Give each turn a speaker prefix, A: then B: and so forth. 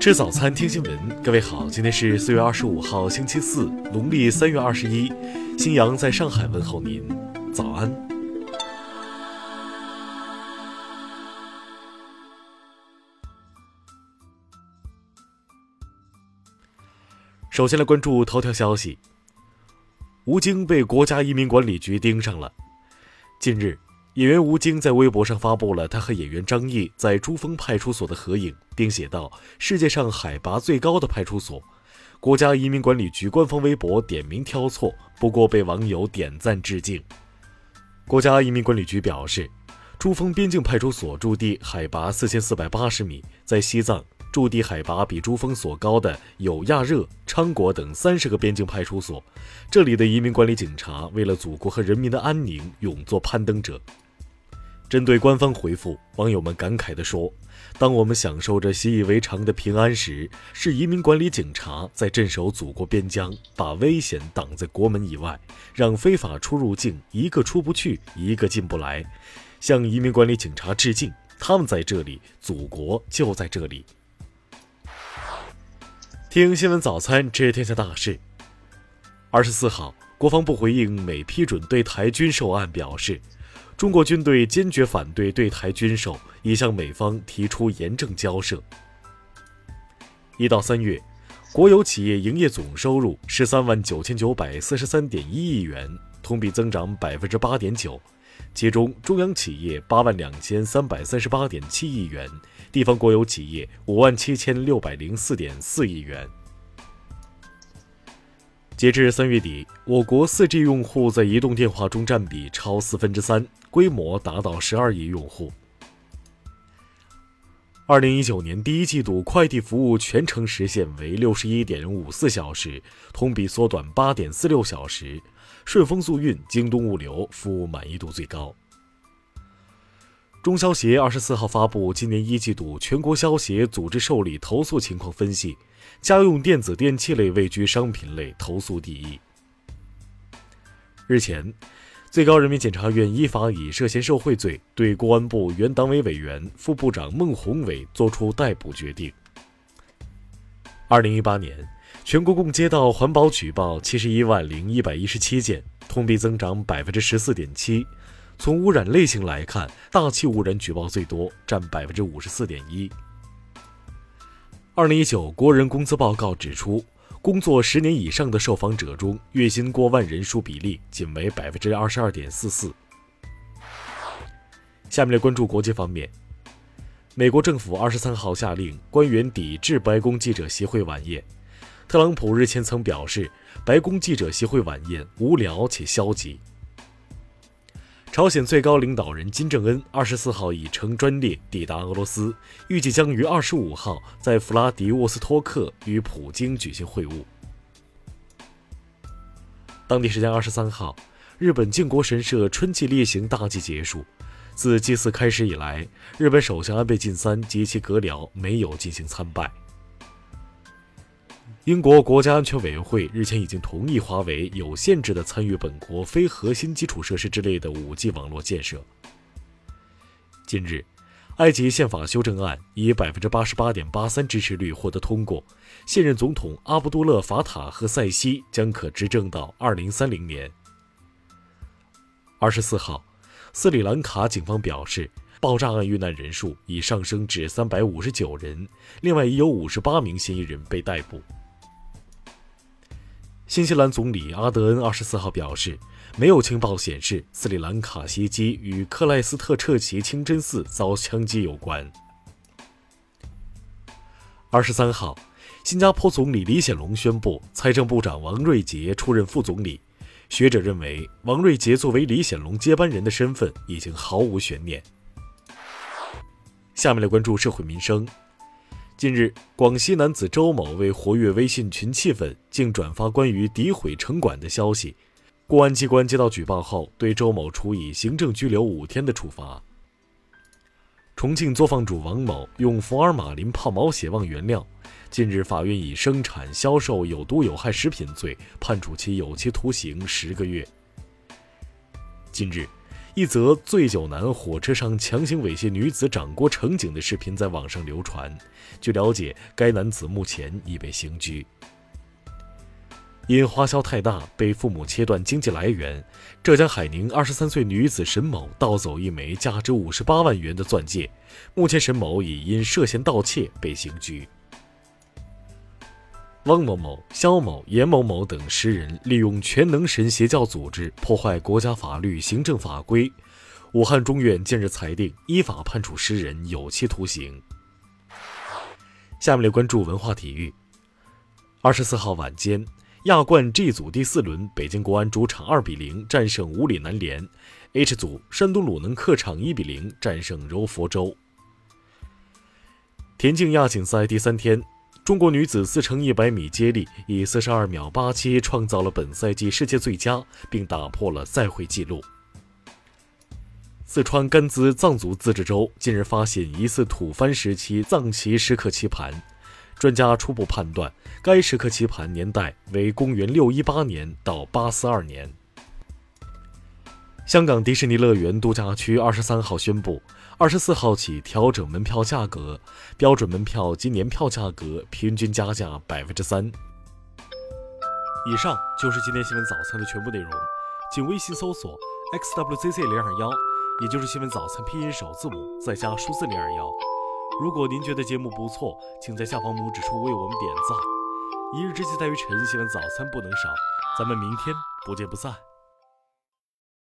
A: 吃早餐，听新闻。各位好，今天是四月二十五号，星期四，农历三月二十一。新阳在上海问候您，早安。首先来关注头条消息：吴京被国家移民管理局盯上了。近日。演员吴京在微博上发布了他和演员张译在珠峰派出所的合影，并写道：“世界上海拔最高的派出所。”国家移民管理局官方微博点名挑错，不过被网友点赞致敬。国家移民管理局表示，珠峰边境派出所驻地海拔四千四百八十米，在西藏。驻地海拔比珠峰所高的有亚热、昌果等三十个边境派出所，这里的移民管理警察为了祖国和人民的安宁，勇作攀登者。针对官方回复，网友们感慨地说：“当我们享受着习以为常的平安时，是移民管理警察在镇守祖国边疆，把危险挡在国门以外，让非法出入境一个出不去，一个进不来。向移民管理警察致敬，他们在这里，祖国就在这里。”听新闻早餐知天下大事。二十四号，国防部回应美批准对台军售案表示。中国军队坚决反对对台军售，已向美方提出严正交涉。一到三月，国有企业营业总收入十三万九千九百四十三点一亿元，同比增长百分之八点九。其中，中央企业八万两千三百三十八点七亿元，地方国有企业五万七千六百零四点四亿元。截至三月底，我国 4G 用户在移动电话中占比超四分之三，规模达到十二亿用户。二零一九年第一季度快递服务全程时限为六十一点五四小时，同比缩短八点四六小时。顺丰速运、京东物流服务满意度最高。中消协二十四号发布今年一季度全国消协组织受理投诉情况分析，家用电子电器类位居商品类投诉第一。日前，最高人民检察院依法以涉嫌受贿罪对公安部原党委委员、副部长孟宏伟作出逮捕决定。二零一八年，全国共接到环保举报七十一万零一百一十七件，同比增长百分之十四点七。从污染类型来看，大气污染举报最多，占百分之五十四点一。二零一九国人工资报告指出，工作十年以上的受访者中，月薪过万人数比例仅为百分之二十二点四四。下面来关注国际方面，美国政府二十三号下令官员抵制白宫记者协会晚宴。特朗普日前曾表示，白宫记者协会晚宴无聊且消极。朝鲜最高领导人金正恩二十四号已乘专列抵达俄罗斯，预计将于二十五号在弗拉迪沃斯托克与普京举行会晤。当地时间二十三号，日本靖国神社春季例行大祭结束。自祭祀开始以来，日本首相安倍晋三及其阁僚没有进行参拜。英国国家安全委员会日前已经同意华为有限制地参与本国非核心基础设施之类的 5G 网络建设。近日，埃及宪法修正案以百分之八十八点八三支持率获得通过，现任总统阿卜杜勒法塔赫塞西将可执政到二零三零年。二十四号，斯里兰卡警方表示，爆炸案遇难人数已上升至三百五十九人，另外已有五十八名嫌疑人被逮捕。新西兰总理阿德恩二十四号表示，没有情报显示斯里兰卡袭击与克莱斯特彻奇清真寺遭枪击有关。二十三号，新加坡总理李显龙宣布财政部长王瑞杰出任副总理。学者认为，王瑞杰作为李显龙接班人的身份已经毫无悬念。下面来关注社会民生。近日，广西男子周某为活跃微信群气氛，竟转发关于诋毁城管的消息。公安机关接到举报后，对周某处以行政拘留五天的处罚。重庆作坊主王某用福尔马林泡毛血旺原料，近日法院以生产、销售有毒有害食品罪判处其有期徒刑十个月。近日。一则醉酒男火车上强行猥亵女子掌掴乘警的视频在网上流传。据了解，该男子目前已被刑拘。因花销太大，被父母切断经济来源，浙江海宁二十三岁女子沈某盗走一枚价值五十八万元的钻戒，目前沈某已因涉嫌盗窃被刑拘。汪某某、肖某、严某某等十人利用全能神邪教组织破坏国家法律、行政法规，武汉中院近日裁定依法判处十人有期徒刑。下面来关注文化体育。二十四号晚间，亚冠 G 组第四轮，北京国安主场二比零战胜五里南联；H 组，山东鲁能客场一比零战胜柔佛州。田径亚锦赛第三天。中国女子四乘一百米接力以四十二秒八七创造了本赛季世界最佳，并打破了赛会纪录。四川甘孜藏族自治州近日发现疑似吐蕃时期藏旗石刻棋盘，专家初步判断该石刻棋盘年代为公元六一八年到八四二年。香港迪士尼乐园度假区二十三号宣布。二十四号起调整门票价格，标准门票及年票价格平均加价百分之三。以上就是今天新闻早餐的全部内容，请微信搜索 xwzc 零二幺，也就是新闻早餐拼音首字母再加数字零二幺。如果您觉得节目不错，请在下方拇指处为我们点赞。一日之计在于晨，新闻早餐不能少，咱们明天不见不散。